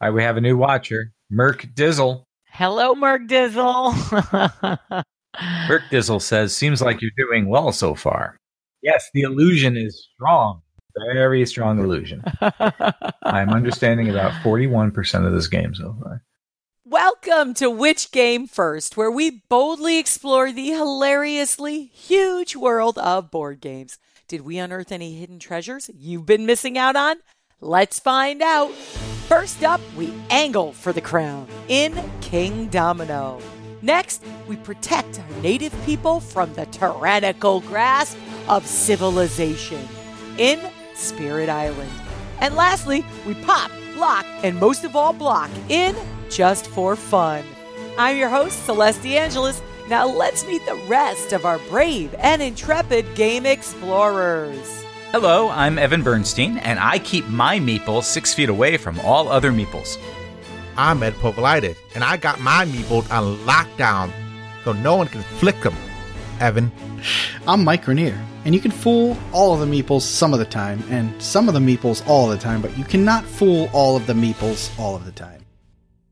All right, we have a new watcher, Merc Dizzle. Hello, Merc Dizzle. Merc Dizzle says, "Seems like you're doing well so far." Yes, the illusion is strong, very strong illusion. I'm understanding about 41% of this game so far. Welcome to Which Game First, where we boldly explore the hilariously huge world of board games. Did we unearth any hidden treasures you've been missing out on? Let's find out. First up, we angle for the crown in Kingdomino. Next, we protect our native people from the tyrannical grasp of civilization in Spirit Island. And lastly, we pop, lock, and most of all, block in Just for Fun. I'm your host, Celeste Angeles. Now let's meet the rest of our brave and intrepid game explorers. Hello, I'm Evan Bernstein, and I keep my meeples six feet away from all other meeples. I'm Ed Povolitis, and I got my meeples on lockdown so no one can flick them. Evan. I'm Mike Grenier, and you can fool all of the meeples some of the time, and some of the meeples all of the time, but you cannot fool all of the meeples all of the time.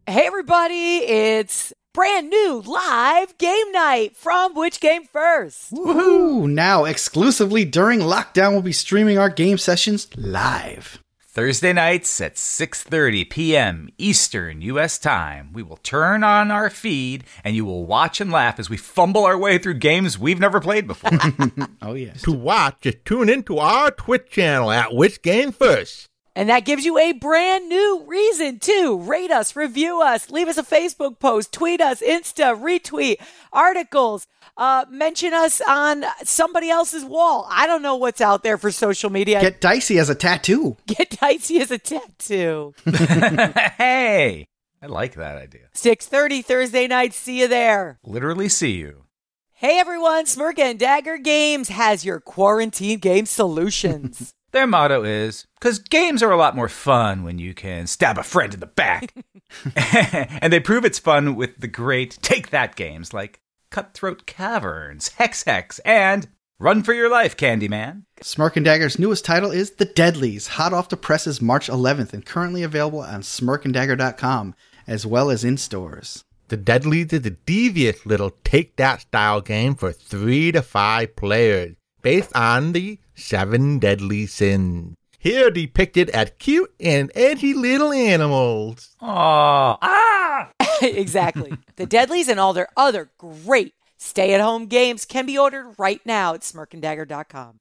Hey, everybody, it's brand new live game night from Which Game First? Woohoo! Now, exclusively during lockdown, we'll be streaming our game sessions live. Thursday nights at 6:30 p.m. Eastern US time. We will turn on our feed and you will watch and laugh as we fumble our way through games we've never played before. oh yes. To watch, just tune in to our Twitch channel at Which Game First. And that gives you a brand new reason to rate us, review us, leave us a Facebook post, tweet us, Insta, retweet, articles, uh, mention us on somebody else's wall. I don't know what's out there for social media. Get dicey as a tattoo. Get dicey as a tattoo. hey, I like that idea. 6:30 Thursday night. See you there. Literally see you. Hey everyone, Smirk and Dagger Games has your quarantine game solutions. Their motto is because games are a lot more fun when you can stab a friend in the back. and they prove it's fun with the great Take That games like Cutthroat Caverns, Hex Hex, and Run for Your Life, Candyman. Smirk and Dagger's newest title is The Deadlies, hot off the presses March 11th and currently available on smirkanddagger.com as well as in stores. The Deadlies is a devious little take that style game for three to five players based on the seven deadly sins. Here depicted as cute and edgy little animals. Aww. Ah! exactly. The Deadlies and all their other great stay at home games can be ordered right now at smirkanddagger.com.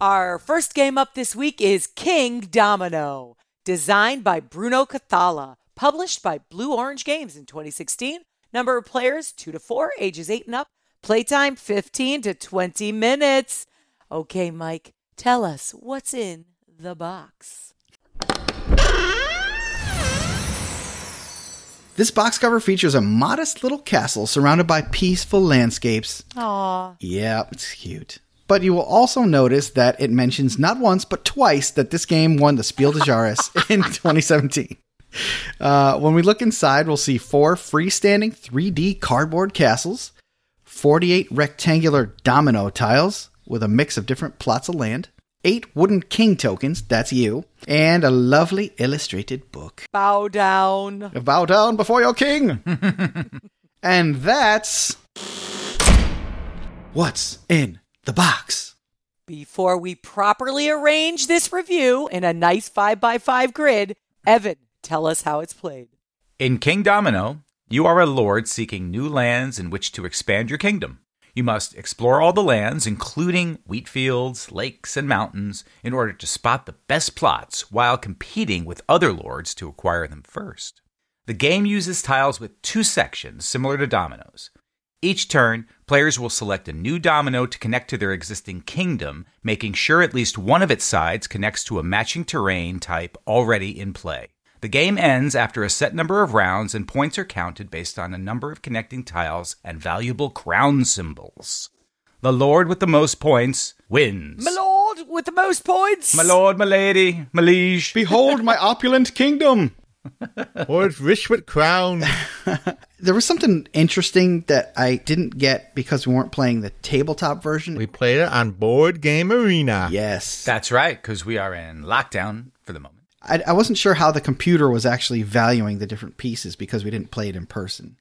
Our first game up this week is Kingdomino, designed by Bruno Cathala, published by Blue Orange Games in 2016. Number of players 2 to 4, ages 8 and up. Playtime 15 to 20 minutes. Okay, Mike, tell us what's in the box. This box cover features a modest little castle surrounded by peaceful landscapes. Aww. Yeah, it's cute. But you will also notice that it mentions not once but twice that this game won the Spiel des Jahres in 2017. Uh, when we look inside, we'll see four freestanding 3D cardboard castles, 48 rectangular domino tiles with a mix of different plots of land, eight wooden king tokens, that's you, and a lovely illustrated book. Bow down. Bow down before your king! and that's. What's in the box? Before we properly arrange this review in a nice 5x5 grid, Evan, tell us how it's played. In Kingdomino, you are a lord seeking new lands in which to expand your kingdom. You must explore all the lands, including wheat fields, lakes, and mountains, in order to spot the best plots while competing with other lords to acquire them first. The game uses tiles with two sections, similar to dominoes. Each turn, players will select a new domino to connect to their existing kingdom, making sure at least one of its sides connects to a matching terrain type already in play. The game ends after a set number of rounds, and points are counted based on a number of connecting tiles and valuable crown symbols. The lord with the most points wins. My lord with the most points. My lord, my lady, my liege. Behold my opulent kingdom! or it's rich with crowns. There was something interesting that I didn't get because we weren't playing the tabletop version. We played it on Board Game Arena. yes. That's right, because we are in lockdown for the moment. I, I wasn't sure how the computer was actually valuing the different pieces because we didn't play it in person.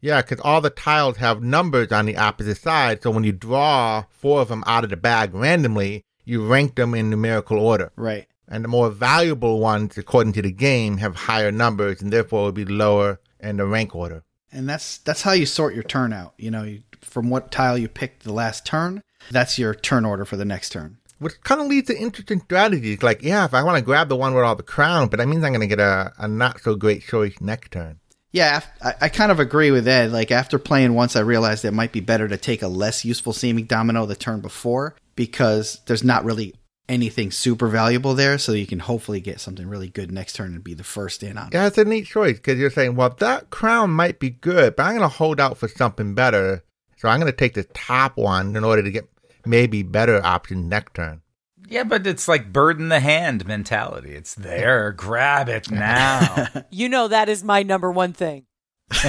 Yeah, because all the tiles have numbers on the opposite side. So when you draw four of them out of the bag randomly, you rank them in numerical order. Right. And the more valuable ones, according to the game, have higher numbers and therefore will be lower in the rank order. And that's that's how you sort your turn out. You know, you, from what tile you picked the last turn, that's your turn order for the next turn. Which kind of leads to interesting strategies. Like, yeah, if I want to grab the one with all the crown, but that means I'm going to get a, a not so great choice next turn. Yeah, I, I kind of agree with Ed. Like after playing once, I realized it might be better to take a less useful seeming domino the turn before because there's not really anything super valuable there. So you can hopefully get something really good next turn and be the first in on. it. Yeah, it's a neat choice because you're saying, well, that crown might be good, but I'm going to hold out for something better. So I'm going to take the top one in order to get maybe better option next turn. Yeah, but it's like bird in the hand mentality. It's there. Grab it now. You know that is my number one thing.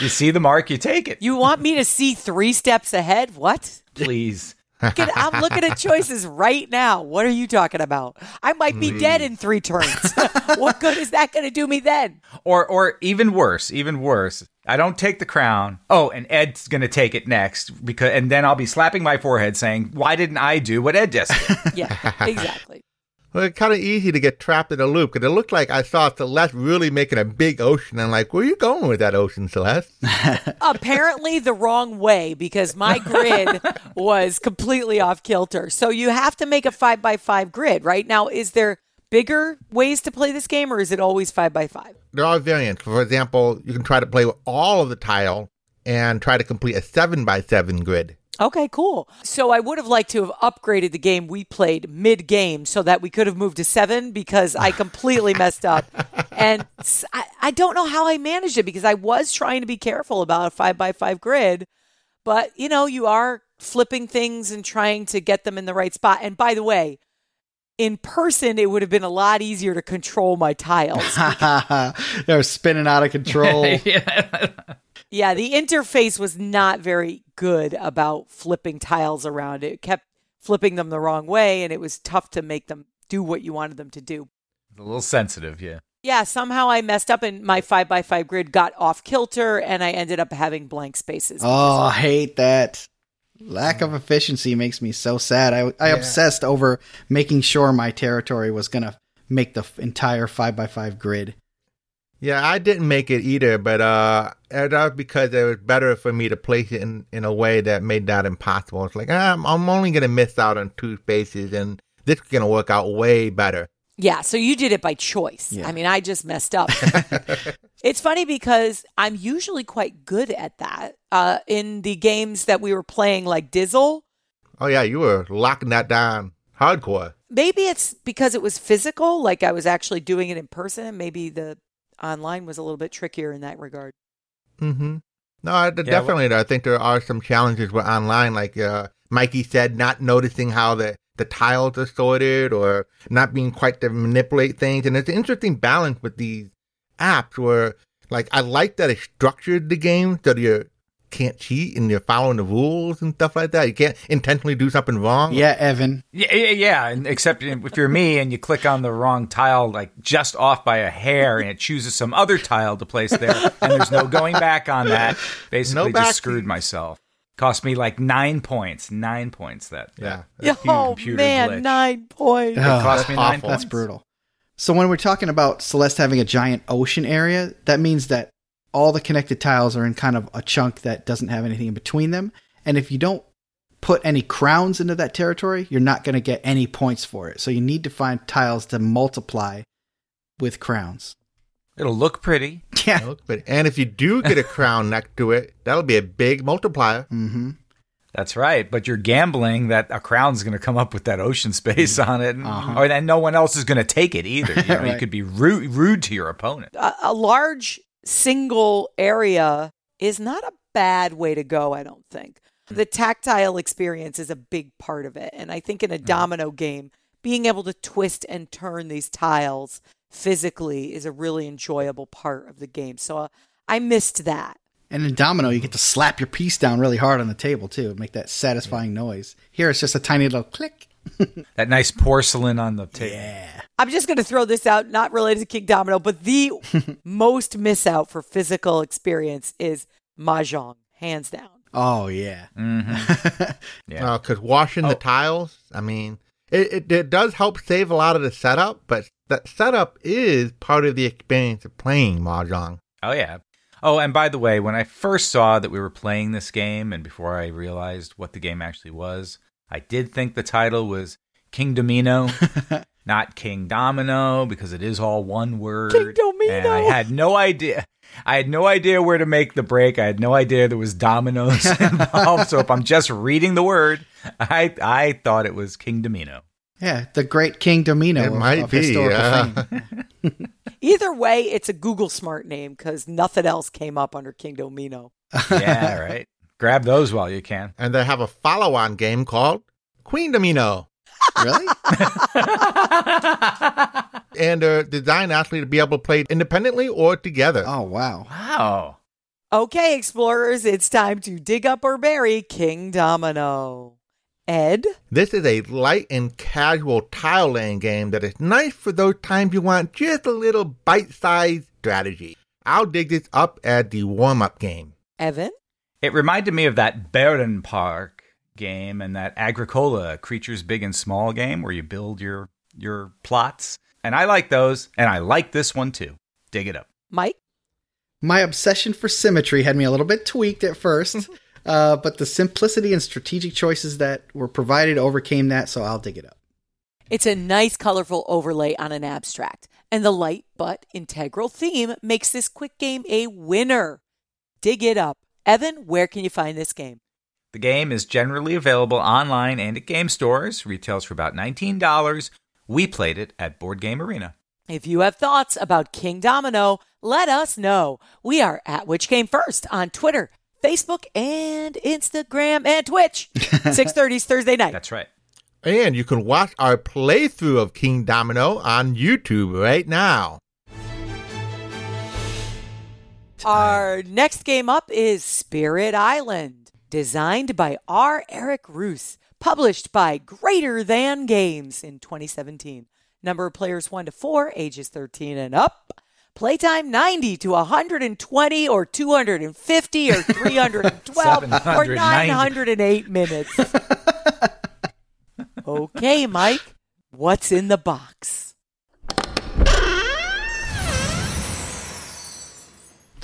you see the mark, you take it. You want me to see three steps ahead? What? Please. Get- I'm looking at choices right now. What are you talking about? I might be dead hmm. in three turns. what good is that going to do me then? Or or even worse, even worse. I don't take the crown. Oh, and Ed's gonna take it next because and then I'll be slapping my forehead saying, Why didn't I do what Ed just did? Yeah, exactly. Well, it's kind of easy to get trapped in a loop because it looked like I saw Celeste really making a big ocean. I'm like, where are you going with that ocean, Celeste? Apparently, the wrong way because my grid was completely off kilter. So you have to make a five by five grid, right? Now, is there bigger ways to play this game or is it always five by five? there are variants. For example, you can try to play with all of the tile and try to complete a seven by seven grid. Okay, cool. So I would have liked to have upgraded the game we played mid game so that we could have moved to seven because I completely messed up. And I don't know how I managed it because I was trying to be careful about a five by five grid. But, you know, you are flipping things and trying to get them in the right spot. And by the way, in person, it would have been a lot easier to control my tiles. They're spinning out of control. yeah. Yeah, the interface was not very good about flipping tiles around. It kept flipping them the wrong way, and it was tough to make them do what you wanted them to do. A little sensitive, yeah. Yeah, somehow I messed up and my five by five grid got off kilter, and I ended up having blank spaces. Oh, I hate that. Lack of efficiency makes me so sad. I, I obsessed over making sure my territory was going to make the entire five by five grid. Yeah, I didn't make it either, but uh, that was because it was better for me to place it in, in a way that made that impossible. It's like ah, I'm, I'm only going to miss out on two spaces, and this is going to work out way better. Yeah, so you did it by choice. Yeah. I mean, I just messed up. it's funny because I'm usually quite good at that. Uh, in the games that we were playing, like Dizzle, Oh yeah, you were locking that down hardcore. maybe it's because it was physical, like I was actually doing it in person. and Maybe the online was a little bit trickier in that regard. Mm-hmm. No, I, definitely. I think there are some challenges with online, like uh, Mikey said, not noticing how the the tiles are sorted or not being quite to manipulate things. And it's an interesting balance with these apps where, like, I like that it structured the game so that you can't cheat and you're following the rules and stuff like that. You can't intentionally do something wrong. Yeah, Evan. Yeah, yeah, yeah. Except if you're me and you click on the wrong tile, like just off by a hair, and it chooses some other tile to place there, and there's no going back on that. Basically, No just screwed myself. Cost me like nine points. Nine points. That Yeah. that oh man, glitch. nine points. Oh, cost me nine awful. That's brutal. So when we're talking about Celeste having a giant ocean area, that means that all the connected tiles are in kind of a chunk that doesn't have anything in between them. And if you don't put any crowns into that territory, you're not going to get any points for it. So you need to find tiles to multiply with crowns. It'll look pretty. Yeah. Look, but- And if you do get a crown next to it, that'll be a big multiplier. hmm That's right. But you're gambling that a crown's going to come up with that ocean space on it, Uh-huh. or that no one else is going to take it either. You, know, you could be rude, rude to your opponent. a, a large single area is not a bad way to go, I don't think. The tactile experience is a big part of it. And I think in a domino game, being able to twist and turn these tiles physically is a really enjoyable part of the game. So uh, I missed that. And in Domino, you get to slap your piece down really hard on the table too, make that satisfying noise. Here, it's just a tiny little click. That nice porcelain on the table. Yeah. I'm just going to throw this out, not related to Kingdomino, but the most miss out for physical experience is Mahjong, hands down. Oh yeah. Mm-hmm. Yeah. Because washing the Oh. tiles, I mean, it, it, it does help save a lot of the setup, but that setup is part of the experience of playing Mahjong. Oh yeah. Oh, and by the way, when I first saw that we were playing this game, and before I realized what the game actually was, I did think the title was King Domino, not King Domino, because it is all one word. King Domino. And I had no idea. I had no idea where to make the break. I had no idea there was dominoes involved. so if I'm just reading the word, I I thought it was King Domino. Yeah, the great King Domino It of, might of be, historical yeah. Either way, it's a Google smart name because nothing else came up under King Domino. Yeah, right. Grab those while you can. And they have a follow on game called Queendomino. really? And they're designed actually to be able to play independently or together. Oh wow. Wow. Okay, explorers, it's time to dig up or bury Kingdomino. Ed? This is a light and casual tile laying game that is nice for those times you want just a little bite sized strategy. I'll dig this up as the warm up game. Evan? It reminded me of that Barenpark game and that Agricola Creatures Big and Small game where you build your your plots. And I like those, and I like this one too. Dig it up. Mike? My obsession for symmetry had me a little bit tweaked at first, uh, but the simplicity and strategic choices that were provided overcame that, so I'll dig it up. It's a nice, colorful overlay on an abstract, and the light but integral theme makes this quick game a winner. Dig it up. Evan, where can you find this game? The game is generally available online and at game stores. Retails for about $19. We played it at Board Game Arena. If you have thoughts about Kingdomino, let us know. We are at Which Game First on Twitter, Facebook, and Instagram and Twitch. 6.30 is Thursday night. That's right. And you can watch our playthrough of Kingdomino on YouTube right now. Our next game up is Spirit Island, designed by R. Eric Reuss, published by Greater Than Games in 2017. Number of players 1 to 4, ages 13 and up. Playtime 90 to 120 or 250 or 312 or 908 minutes. okay, Mike, what's in the box?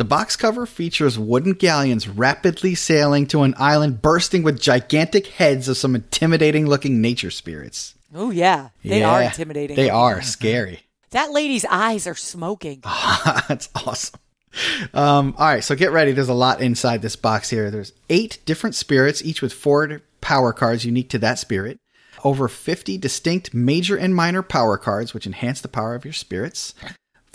The box cover features wooden galleons rapidly sailing to an island bursting with gigantic heads of some intimidating looking nature spirits. Oh, yeah, they are intimidating. They are scary. That lady's eyes are smoking. That's awesome. Um, all right, so get ready. There's a lot inside this box here. There's eight different spirits, each with four power cards unique to that spirit. Over 50 distinct major and minor power cards, which enhance the power of your spirits.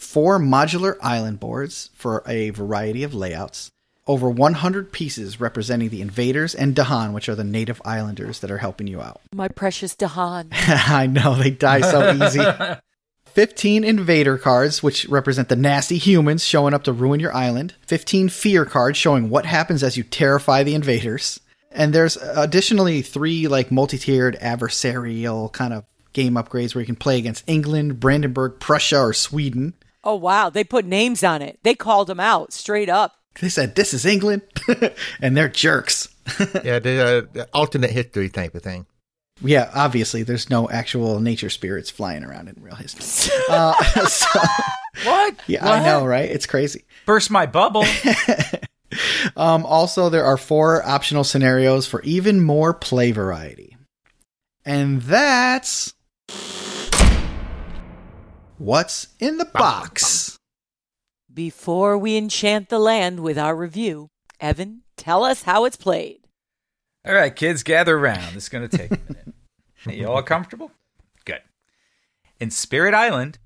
Four modular island boards for a variety of layouts. Over 100 pieces representing the invaders and Dahan, which are the native islanders that are helping you out. My precious Dahan. I know they die so easy. 15 invader cards, which represent the nasty humans showing up to ruin your island. 15 fear cards showing what happens as you terrify the invaders. And there's additionally three like multi-tiered adversarial kind of game upgrades where you can play against England, Brandenburg, Prussia, or Sweden. Oh, wow. They put names on it. They called them out straight up. They said this is England, and they're jerks. yeah, the, uh, the alternate history type of thing. Yeah, obviously, there's no actual nature spirits flying around in real history. Uh, so, What? yeah, I know, right? It's crazy. Burst my bubble. Um, also, there are four optional scenarios for even more play variety. And that's what's in the box. Before we enchant the land with our review, Evan, tell us how it's played. All right, kids, gather around. This is going to take a minute. you all comfortable? Good. In Spirit Island,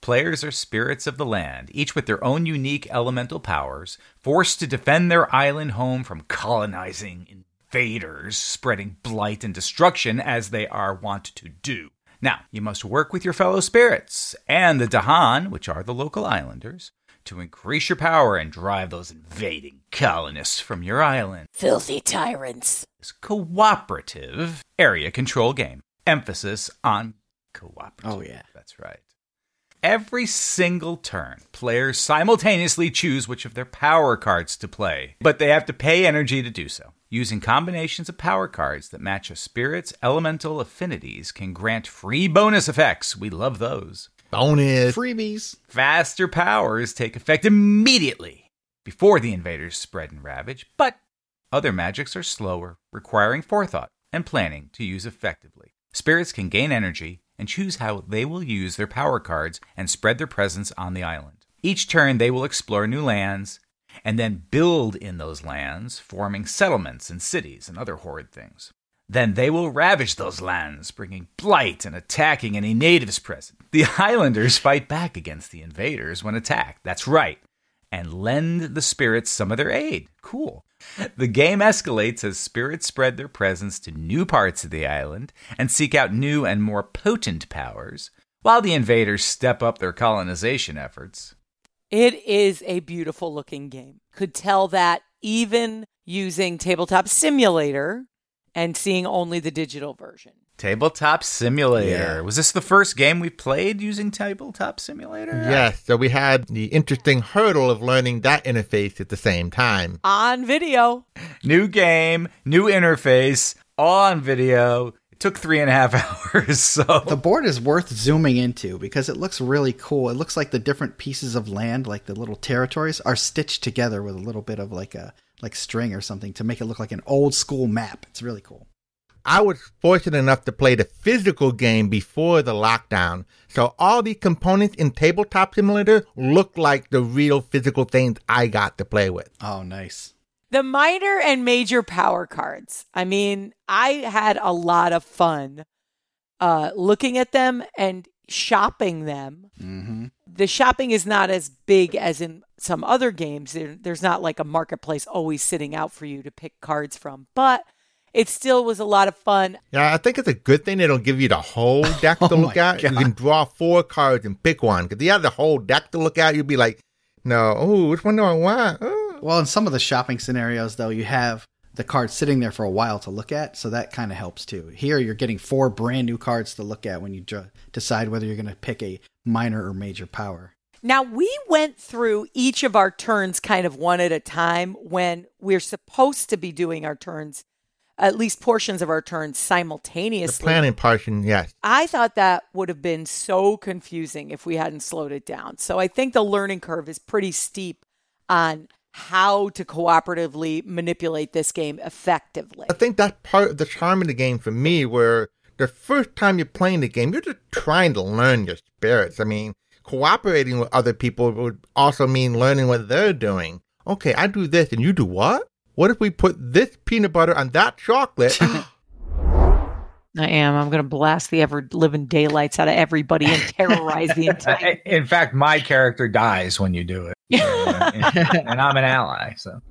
players are spirits of the land, each with their own unique elemental powers, forced to defend their island home from colonizing invaders, spreading blight and destruction as they are wont to do. Now, you must work with your fellow spirits and the Dahan, which are the local islanders, to increase your power and drive those invading colonists from your island Filthy tyrants. is cooperative area control game. Emphasis on Cooperative. Oh, yeah. That's right. Every single turn, players simultaneously choose which of their power cards to play, but they have to pay energy to do so. Using combinations of power cards that match a spirit's elemental affinities can grant free bonus effects. We love those. Bonus. Freebies. Faster powers take effect immediately before the invaders spread and ravage, but other magics are slower, requiring forethought and planning to use effectively. Spirits can gain energy and choose how they will use their power cards and spread their presence on the island. Each turn, they will explore new lands and then build in those lands, forming settlements and cities and other horrid things. Then they will ravage those lands, bringing blight and attacking any natives present. The islanders fight back against the invaders when attacked. That's right. And lend the spirits some of their aid. Cool. The game escalates as spirits spread their presence to new parts of the island and seek out new and more potent powers, while the invaders step up their colonization efforts. It is a beautiful looking game. Could tell that even using Tabletop Simulator and seeing only the digital version. Tabletop Simulator. Yeah. Was this the first game we played using Tabletop Simulator? Yes, so we had the interesting hurdle of learning that interface at the same time. On video. New game, new interface, all on video. It took three and a half hours. So The board is worth zooming into because it looks really cool. It looks like the different pieces of land, like the little territories, are stitched together with a little bit of like a like string or something to make it look like an old school map. It's really cool. I was fortunate enough to play the physical game before the lockdown, so all the components in Tabletop Simulator look like the real physical things I got to play with. Oh, nice. The minor and major power cards. I mean, I had a lot of fun uh, looking at them and shopping them. Mm-hmm. The shopping is not as big as in some other games. There, there's not like a marketplace always sitting out for you to pick cards from, but it still was a lot of fun. Yeah, I think it's a good thing they don't give you the whole oh deck to Oh look my at. You can draw four cards and pick one. Because you have the whole deck to look at, you'd be like, no, oh, which one do I want? Oh. Well, in some of the shopping scenarios, though, you have the cards sitting there for a while to look at, so that kind of helps too. Here, you're getting four brand new cards to look at when you dr- decide whether you're going to pick a minor or major power. Now, we went through each of our turns kind of one at a time when we're supposed to be doing our turns, at least portions of our turns simultaneously. The planning portion, yes. I thought that would have been so confusing if we hadn't slowed it down. So I think the learning curve is pretty steep on how to cooperatively manipulate this game effectively. I think that's part of the charm of the game for me, where the first time you're playing the game, you're just trying to learn your spirits. I mean, cooperating with other people would also mean learning what they're doing. Okay, I do this and you do what? What if we put this peanut butter on that chocolate? I am. I'm going to blast the ever living daylights out of everybody and terrorize the entire. In fact, my character dies when you do it, and, and I'm an ally. So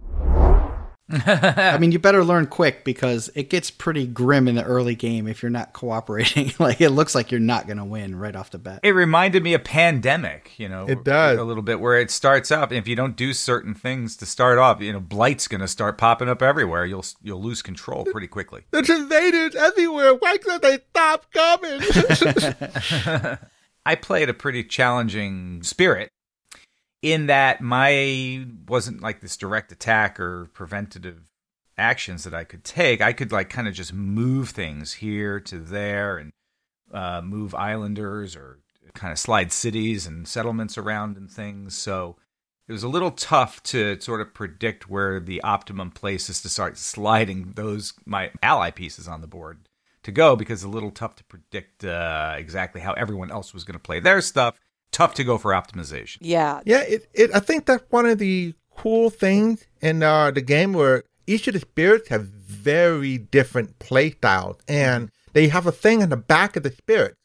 I mean, you better learn quick because it gets pretty grim in the early game if you're not cooperating. like, it looks like you're not going to win right off the bat. It reminded me of Pandemic, you know. It does. a little bit where it starts up, and if you don't do certain things to start off, you know, blight's going to start popping up everywhere. You'll you'll lose control pretty quickly. There's invaders everywhere. Why can't they stop coming? I played a pretty challenging spirit in that my wasn't like this direct attack or preventative actions that I could take. I could like kind of just move things here to there and uh, move islanders or kind of slide cities and settlements around and things. So it was a little tough to sort of predict where the optimum place is to start sliding those my ally pieces on the board to go because it's a little tough to predict uh, exactly how everyone else was going to play their stuff. Tough to go for optimization. Yeah. Yeah, it, it I think that's one of the cool things in uh, the game where each of the spirits have very different play styles, and they have a thing on the back of the spirits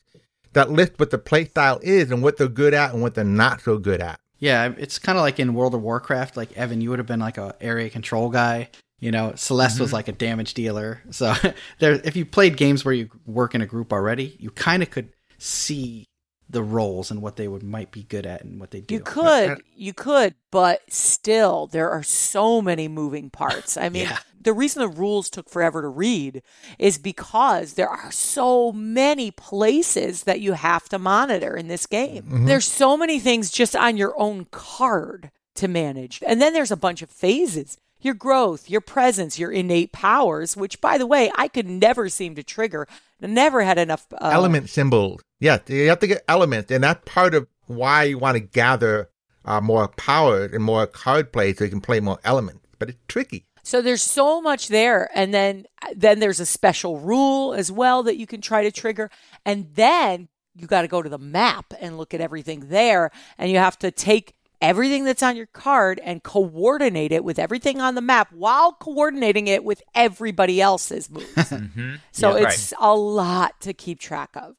that lists what the play style is and what they're good at and what they're not so good at. Yeah, it's kind of like in World of Warcraft. Like, Evan, you would have been like a area control guy. You know, Celeste was like a damage dealer. So, there, if you played games where you work in a group already, you kind of could see the roles and what they would might be good at and what they do. You could, you could, but still, there are so many moving parts. I mean, Yeah. the reason the rules took forever to read is because there are so many places that you have to monitor in this game. Mm-hmm. There's so many things just on your own card to manage. And then there's a bunch of phases. Your growth, your presence, your innate powers, which by the way, I could never seem to trigger. Never had enough uh, element symbols. Yeah, you have to get elements, and that's part of why you want to gather uh, more power and more card play so you can play more elements. But it's tricky. So there's so much there and then then there's a special rule as well that you can try to trigger and then you got to go to the map and look at everything there and you have to take everything that's on your card and coordinate it with everything on the map while coordinating it with everybody else's moves. Mm-hmm. So Yeah, it's a lot to keep track of.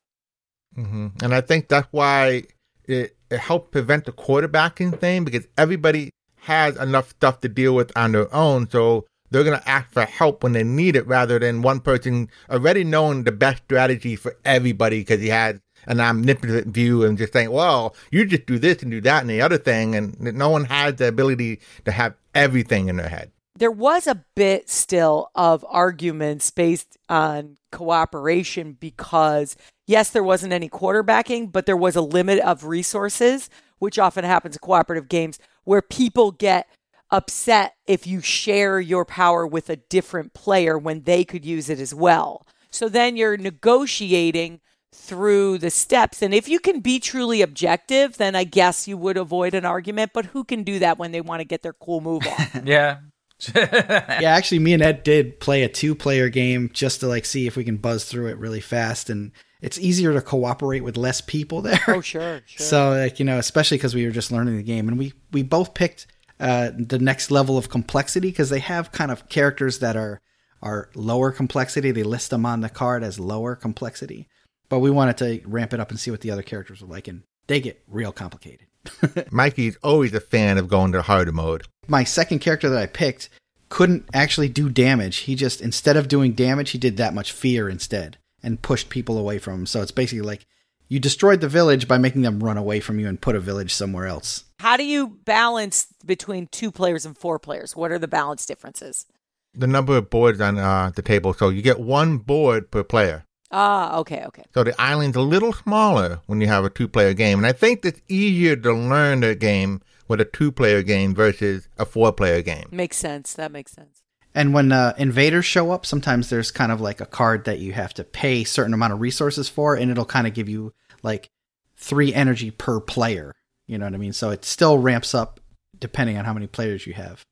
hmm And I think that's why it, it helped prevent the quarterbacking thing because everybody has enough stuff to deal with on their own. So they're going to ask for help when they need it rather than one person already knowing the best strategy for everybody because he has an omnipotent view and just saying, well, you just do this and do that and the other thing. And no one has the ability to have everything in their head. there was a bit still of arguments based on cooperation because yes there wasn't any quarterbacking but there was a limit of resources which often happens in cooperative games where people get upset if you share your power with a different player when they could use it as well so then you're negotiating through the steps and if you can be truly objective then i guess you would avoid an argument but who can do that when they want to get their cool move on Yeah. yeah, actually, me and Ed did play a two-player game just to like see if we can buzz through it really fast, and it's easier to cooperate with less people there. oh sure sure So, like you know, especially because we were just learning the game, and we we both picked uh, the next level of complexity because they have kind of characters that are are lower complexity. They list them on the card as lower complexity, but we wanted to ramp it up and see what the other characters were like, and they get real complicated. Mikey's always a fan of going to harder mode. my second character that I picked couldn't actually do damage. He just instead of doing damage, he did that much fear instead and pushed people away from him. So it's basically like you destroyed the village by making them run away from you and put a village somewhere else. How do you balance between two players and four players? What are the balance differences? The number of boards on uh, the table, so you get one board per player. Ah, okay, okay. So the island's a little smaller when you have a two player game. And I think it's easier to learn the game with a two player game versus a four player game. Makes sense. That makes sense. And when uh, invaders show up, sometimes there's kind of like a card that you have to pay certain amount of resources for, and it'll kind of give you like three energy per player. You know what I mean? So it still ramps up depending on how many players you have.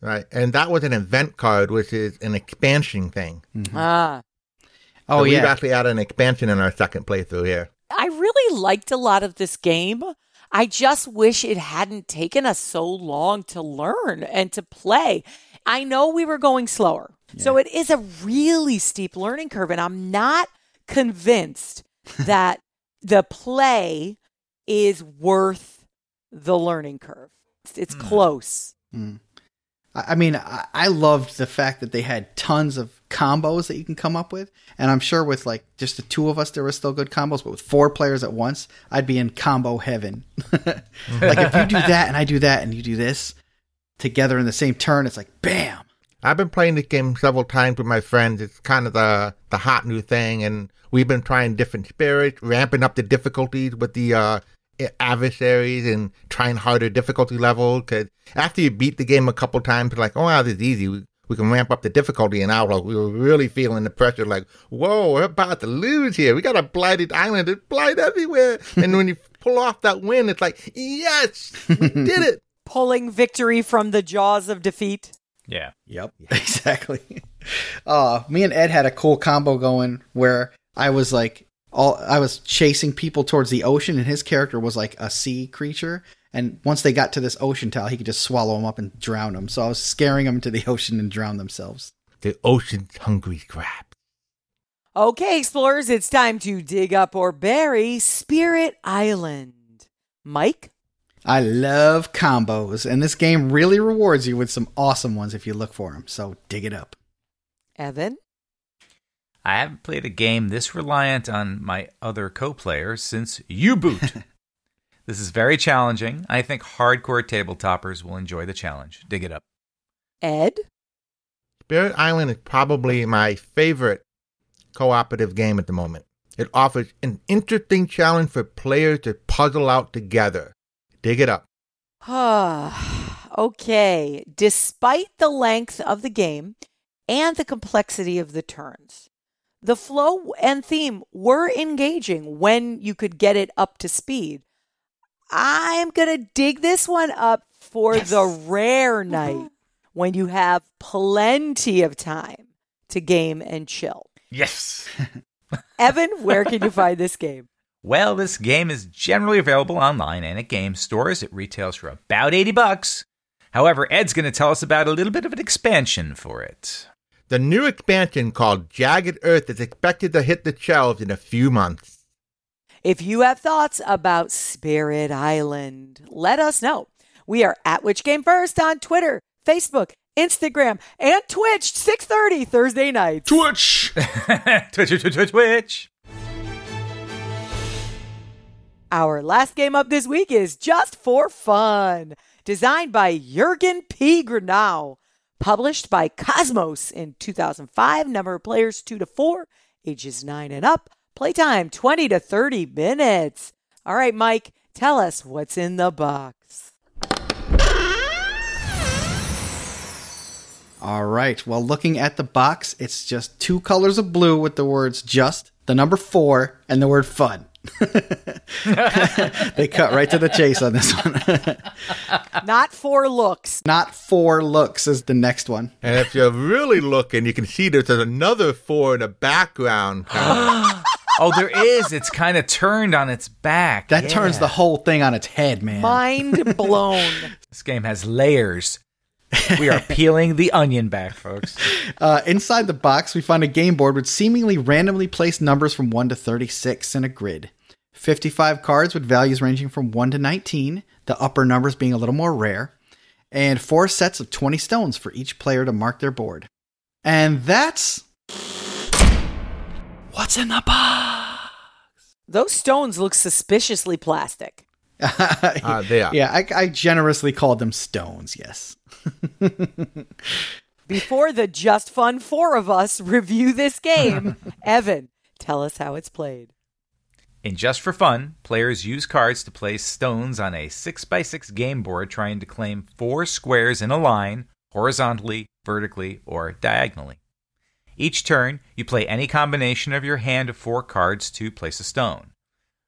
Right. And that was an event card, which is an expansion thing. Ah. Oh So We've actually added an expansion in our second playthrough here. I really liked a lot of this game. I just wish it hadn't taken us so long to learn and to play. I know we were going slower. So it is a really steep learning curve. And I'm not convinced that the play is worth the learning curve. It's, it's hmm. close. Hmm. I I mean, I, I loved the fact that they had tons of combos that you can come up with, and I'm sure with like just the two of us, there were still good combos. But with four players at once, I'd be in combo heaven. like if you do that and I do that and you do this together in the same turn, it's like bam. I've been playing this game several times with my friends. It's kind of the the hot new thing, and we've been trying different spirits, ramping up the difficulties with the uh, adversaries, and trying harder difficulty levels. Because after you beat the game a couple times, like, oh, wow, this is easy. We, we can ramp up the difficulty, and now like, we were really feeling the pressure. Like, whoa, we're about to lose here. We got a blighted island. There's blight everywhere. and when you pull off that win, it's like, yes, we did it. Pulling victory from the jaws of defeat. Yeah. Yep, exactly. Uh, me and Ed had a cool combo going where I was like, all I was chasing people towards the ocean, and his character was like a sea creature. And once they got to this ocean tile, he could just swallow them up and drown them. So I was scaring them to the ocean and drown themselves. The ocean's hungry crab. Okay, explorers, it's time to dig up or bury Spirit Island. Mike? I love combos, and this game really rewards you with some awesome ones if you look for them. So dig it up. Evan? I haven't played a game this reliant on my other co players since U Boot. this is very challenging. I think hardcore tabletoppers will enjoy the challenge. Dig it up. Ed? Spirit Island is probably my favorite cooperative game at the moment. It offers an interesting challenge for players to puzzle out together. Dig it up. okay. Despite the length of the game and the complexity of the turns, the flow and theme were engaging when you could get it up to speed. I'm going to dig this one up for yes. the rare mm-hmm. night when you have plenty of time to game and chill. Yes. Evan, where can you find this game? Well, this game is generally available online and at game stores. It retails for about 80 bucks. However, Ed's going to tell us about a little bit of an expansion for it. The new expansion called Jagged Earth is expected to hit the shelves in a few months. If you have thoughts about Spirit Island, let us know. We are at Which Game First on Twitter, Facebook, Instagram, and Twitch, 6.30 Thursday night. Twitch! Twitch, Twitch, Twitch, Twitch. Our last game up this week is Just for Fun, designed by Jurgen P. Grunau, published by Kosmos in 2005. Number of players 2 to 4, ages 9 and up. Playtime 20 to 30 minutes. All right, Mike, tell us what's in the box. All right. Well, looking at the box, it's just two colors of blue with the words just, the number four, and the word fun. they cut right to the chase on this one. Not for looks. Not for looks is the next one. And if you're really looking, you can see there's another four in the background. oh, there is. It's kind of turned on its back. That yeah. turns the whole thing on its head, man. Mind blown. this game has layers. we are peeling the onion back, folks. Uh, inside the box, we find a game board with seemingly randomly placed numbers from 1 to 36 in a grid. 55 cards with values ranging from 1 to 19, the upper numbers being a little more rare, and four sets of 20 stones for each player to mark their board. And that's what's in the box. Those stones look suspiciously plastic. uh, they are. Yeah, I, I generously called them stones, yes. Before the just fun four of us review this game, Evan, tell us how it's played. In Just for Fun, players use cards to place stones on a 6x6 game board trying to claim four squares in a line, horizontally, vertically, or diagonally. Each turn, you play any combination of your hand of four cards to place a stone.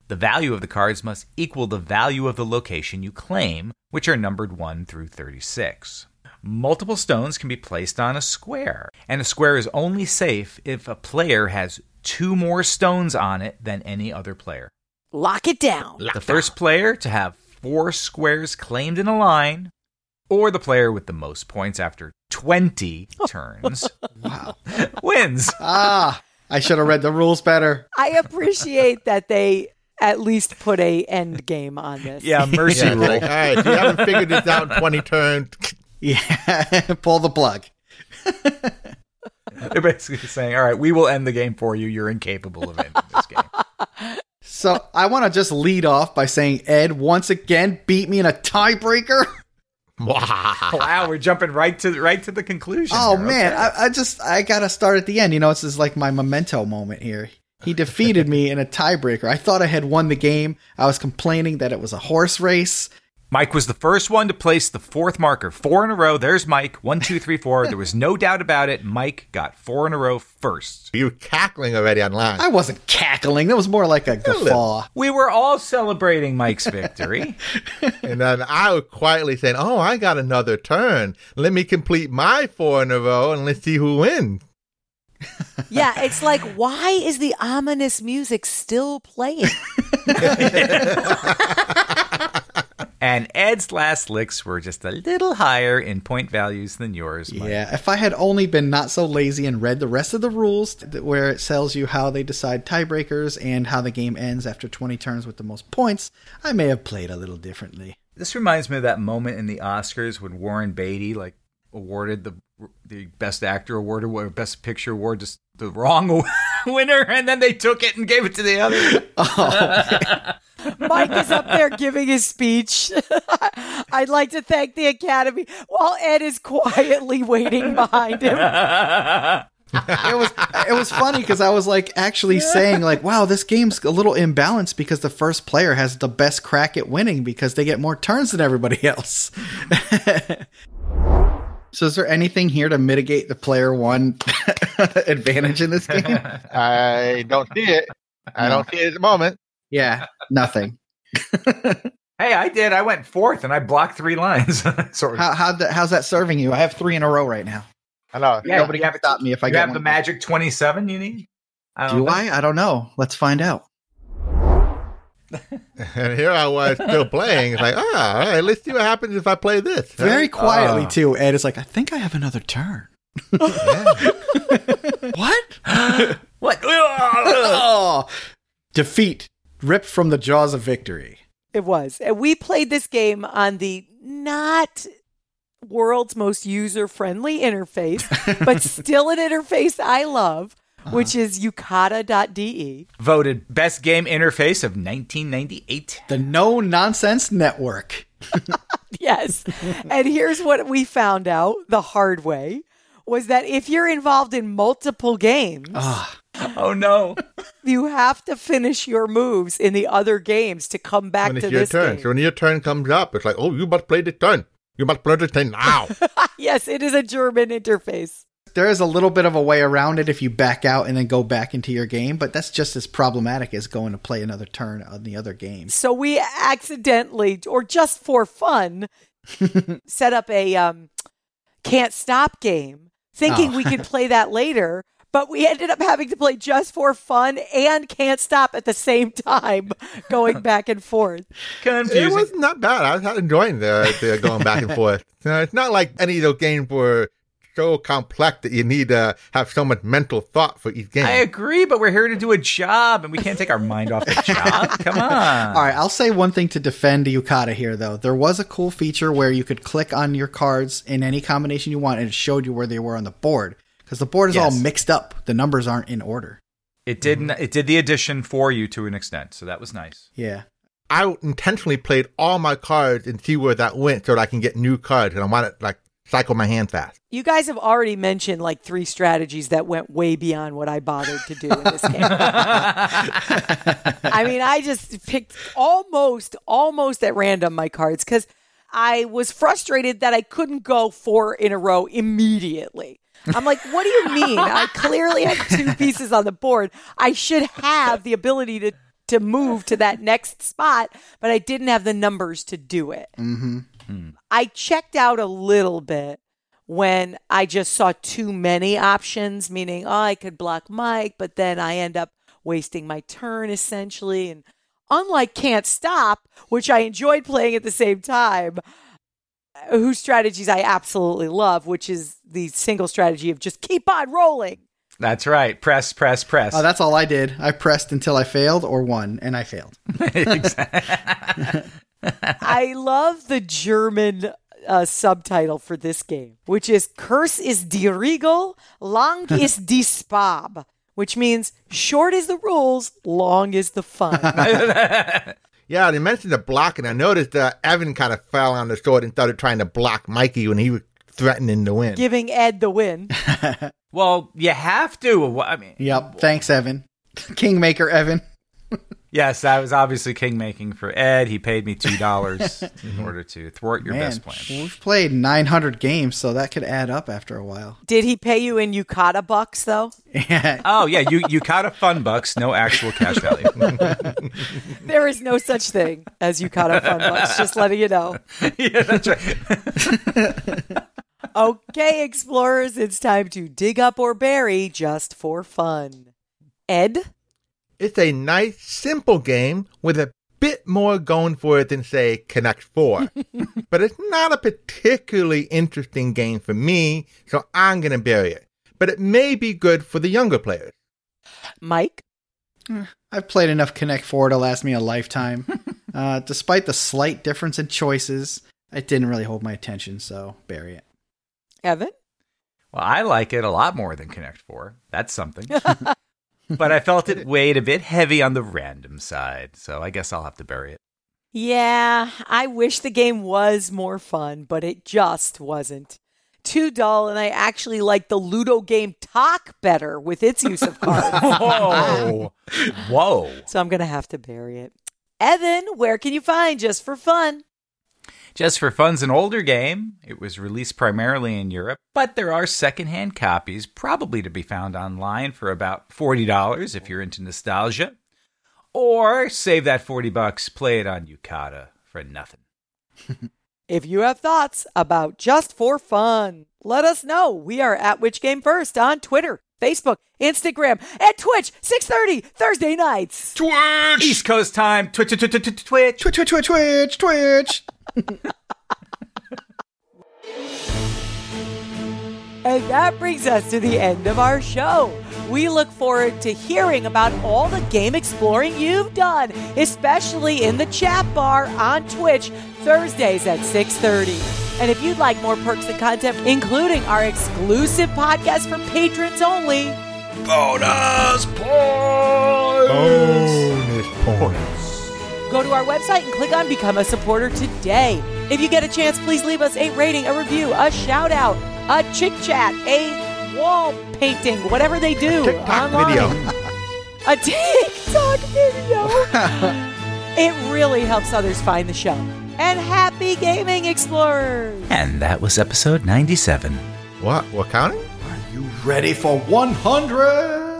The value of the cards must equal the value of the location you claim, which are numbered 1 through 36. Multiple stones can be placed on a square, and a square is only safe if a player has two more stones on it than any other player. Lock it down. Lock the first player to have four squares claimed in a line, or the player with the most points after 20 turns wow. wins. Ah, I should have read the rules better. I appreciate that they at least put a end game on this. Yeah, mercy yeah, rule. Like, all right, if you haven't figured this out in 20 turns. Yeah, pull the plug. They're basically saying, "All right, we will end the game for you. You're incapable of ending this game." So I want to just lead off by saying Ed once again beat me in a tiebreaker. wow, we're jumping right to right to the conclusion. Oh here. man, okay. I, I, just I gotta start at the end. You know, this is like my memento moment here. He defeated me in a tiebreaker. I thought I had won the game. I was complaining that it was a horse race. Mike was the first one to place the fourth marker. Four in a row. There's Mike. One, two, three, four. There was no doubt about it. Mike got four in a row first. You were cackling already online. I wasn't cackling. That was more like a guffaw. We were all celebrating Mike's victory. and then I was quietly saying, Oh, I got another turn. Let me complete my four in a row and let's see who wins. yeah, it's like, why is the ominous music still playing? and Ed's last licks were just a little higher in point values than yours. Mike. Yeah, if I had only been not so lazy and read the rest of the rules, where it tells you how they decide tiebreakers and how the game ends after 20 turns with the most points, I may have played a little differently. This reminds me of that moment in the Oscars when Warren Beatty like awarded the the best actor award or best picture award to the wrong winner, and then they took it and gave it to the other. oh, Mike is up there giving his speech. I'd like to thank the Academy while Ed is quietly waiting behind him. it was it was funny because I was like actually saying like, wow, this game's a little imbalanced because the first player has the best crack at winning because they get more turns than everybody else. so, is there anything here to mitigate the player one advantage in this game? I don't see it. I don't see it at the moment. Yeah, nothing. Hey, I did. I went fourth and I blocked three lines. sort of. How how how's that serving you? I have three in a row right now. I know. Yeah, Nobody you can stop me if I you get have one. the magic 27 you need? I don't Do know. I? I don't know. Let's find out. And here I was still playing. It's like, ah, all right, let's see what happens if I play this. Very quietly Ah. too. Ed is like, I think I have another turn. what? What? oh, defeat ripped from the jaws of victory. It was. And we played this game on the not world's most user friendly interface, but still an interface I love, which is yucata.de. Voted best game interface of 1998. The no nonsense network. Yes. and here's what we found out the hard way was that if you're involved in multiple games, Ah, Oh no. you have to finish your moves in the other games to come back When to your this turn. game. So when your turn comes up, it's like, oh, you must play the turn. You must play the turn now. yes, it is a German interface. there is a little bit of a way around it if you back out and then go back into your game, but that's just as problematic as going to play another turn on the other game. So we accidentally, or just for fun, set up a um, can't stop game, thinking Oh. we could play that later. But we ended up having to play just for fun and can't stop at the same time, going back and forth. Confusing. It was not bad. I was enjoying the, the going back and forth. Uh, it's not like any of those games were so complex that you need to have so much mental thought for each game. I agree, but we're here to do a job and we can't take our mind off the job. Come on. All right, I'll say one thing to defend Yucata here, though. There was a cool feature where you could click on your cards in any combination you want, and it showed you where they were on the board. Because the board is all mixed up, the numbers aren't in order. It did not it did the addition for you to an extent, so that was nice. Yeah. I intentionally played all my cards and see where that went so that I can get new cards. And I want to like cycle my hand fast. You guys have already mentioned like three strategies that went way beyond what I bothered to do in this game. I mean, I just picked almost, almost at random my cards because I was frustrated that I couldn't go four in a row immediately. I'm like, what do you mean? I clearly have two pieces on the board. I should have the ability to to move to that next spot, but I didn't have the numbers to do it. Mm-hmm. I checked out a little bit when I just saw too many options, meaning, oh, I could block Mike, but then I end up wasting my turn essentially. And unlike Can't Stop, which I enjoyed playing at the same time, uh, whose strategies I absolutely love, which is the single strategy of just keep on rolling. That's right. Press, press, press. Oh, that's all I did. I pressed until I failed or won, and I failed. I love the German uh, subtitle for this game, which is Curse is die Regel, lang ist die Spaß, which means short is the rules, long is the fun. Yeah, they mentioned the block, and I noticed that Evan kind of fell on the sword and started trying to block Mikey when he was threatening to win. giving Ed the win. well, you have to. I mean, Yep. Thanks, Evan. Kingmaker Evan. yes, that was obviously king making for Ed. He paid me two dollars in order to thwart your Man, best plan. we've played 900 games, so that could add up after a while. Did he pay you in Yucata bucks though? Yeah. Oh yeah, you you caught a fun bucks, no actual cash value. There is no such thing as Yucata fun bucks, just letting you know. yeah, that's right. Okay, explorers, it's time to dig up or bury just for fun. Ed? It's a nice, simple game with a bit more going for it than, say, Connect 4. but it's not a particularly interesting game for me, so I'm going to bury it. But it may be good for the younger players. Mike? I've played enough Connect 4 to last me a lifetime. uh, despite the slight difference in choices, it didn't really hold my attention, so bury it. Evan? Well, I like it a lot more than Connect Four. That's something. but I felt it weighed a bit heavy on the random side, so I guess I'll have to bury it. Yeah, I wish the game was more fun, but it just wasn't. Too dull, and I actually like the Ludo game Talk better with its use of cards. Whoa. Whoa. so I'm going to have to bury it. Evan, where can you find Just for Fun? Just for Fun's an older game. It was released primarily in Europe, but there are secondhand copies probably to be found online for about $40 if you're into nostalgia. Or save that 40 bucks, play it on Yucata for nothing. If you have thoughts about Just for Fun, let us know. We are at Which Game First on Twitter, Facebook, Instagram, and Twitch, 6.30 Thursday nights. Twitch! East Coast time, Twitch, Twitch, Twitch, Twitch. Twitch, Twitch, Twitch, Twitch, Twitch. And that brings us to the end of our show. We look forward to hearing about all the game exploring you've done, especially in the chat bar on Twitch Thursdays at 6:30. And if you'd like more perks and content, including our exclusive podcast for patrons only, Bonus points! Bonus points. Go to our website and click on Become a Supporter today. If you get a chance, please leave us a rating, a review, a shout out, a chit chat, a wall painting, whatever they do. TikTok online. video. a TikTok video. it really helps others find the show. And happy gaming, explorers! And that was episode 97. What? We're counting? Are you ready for 100?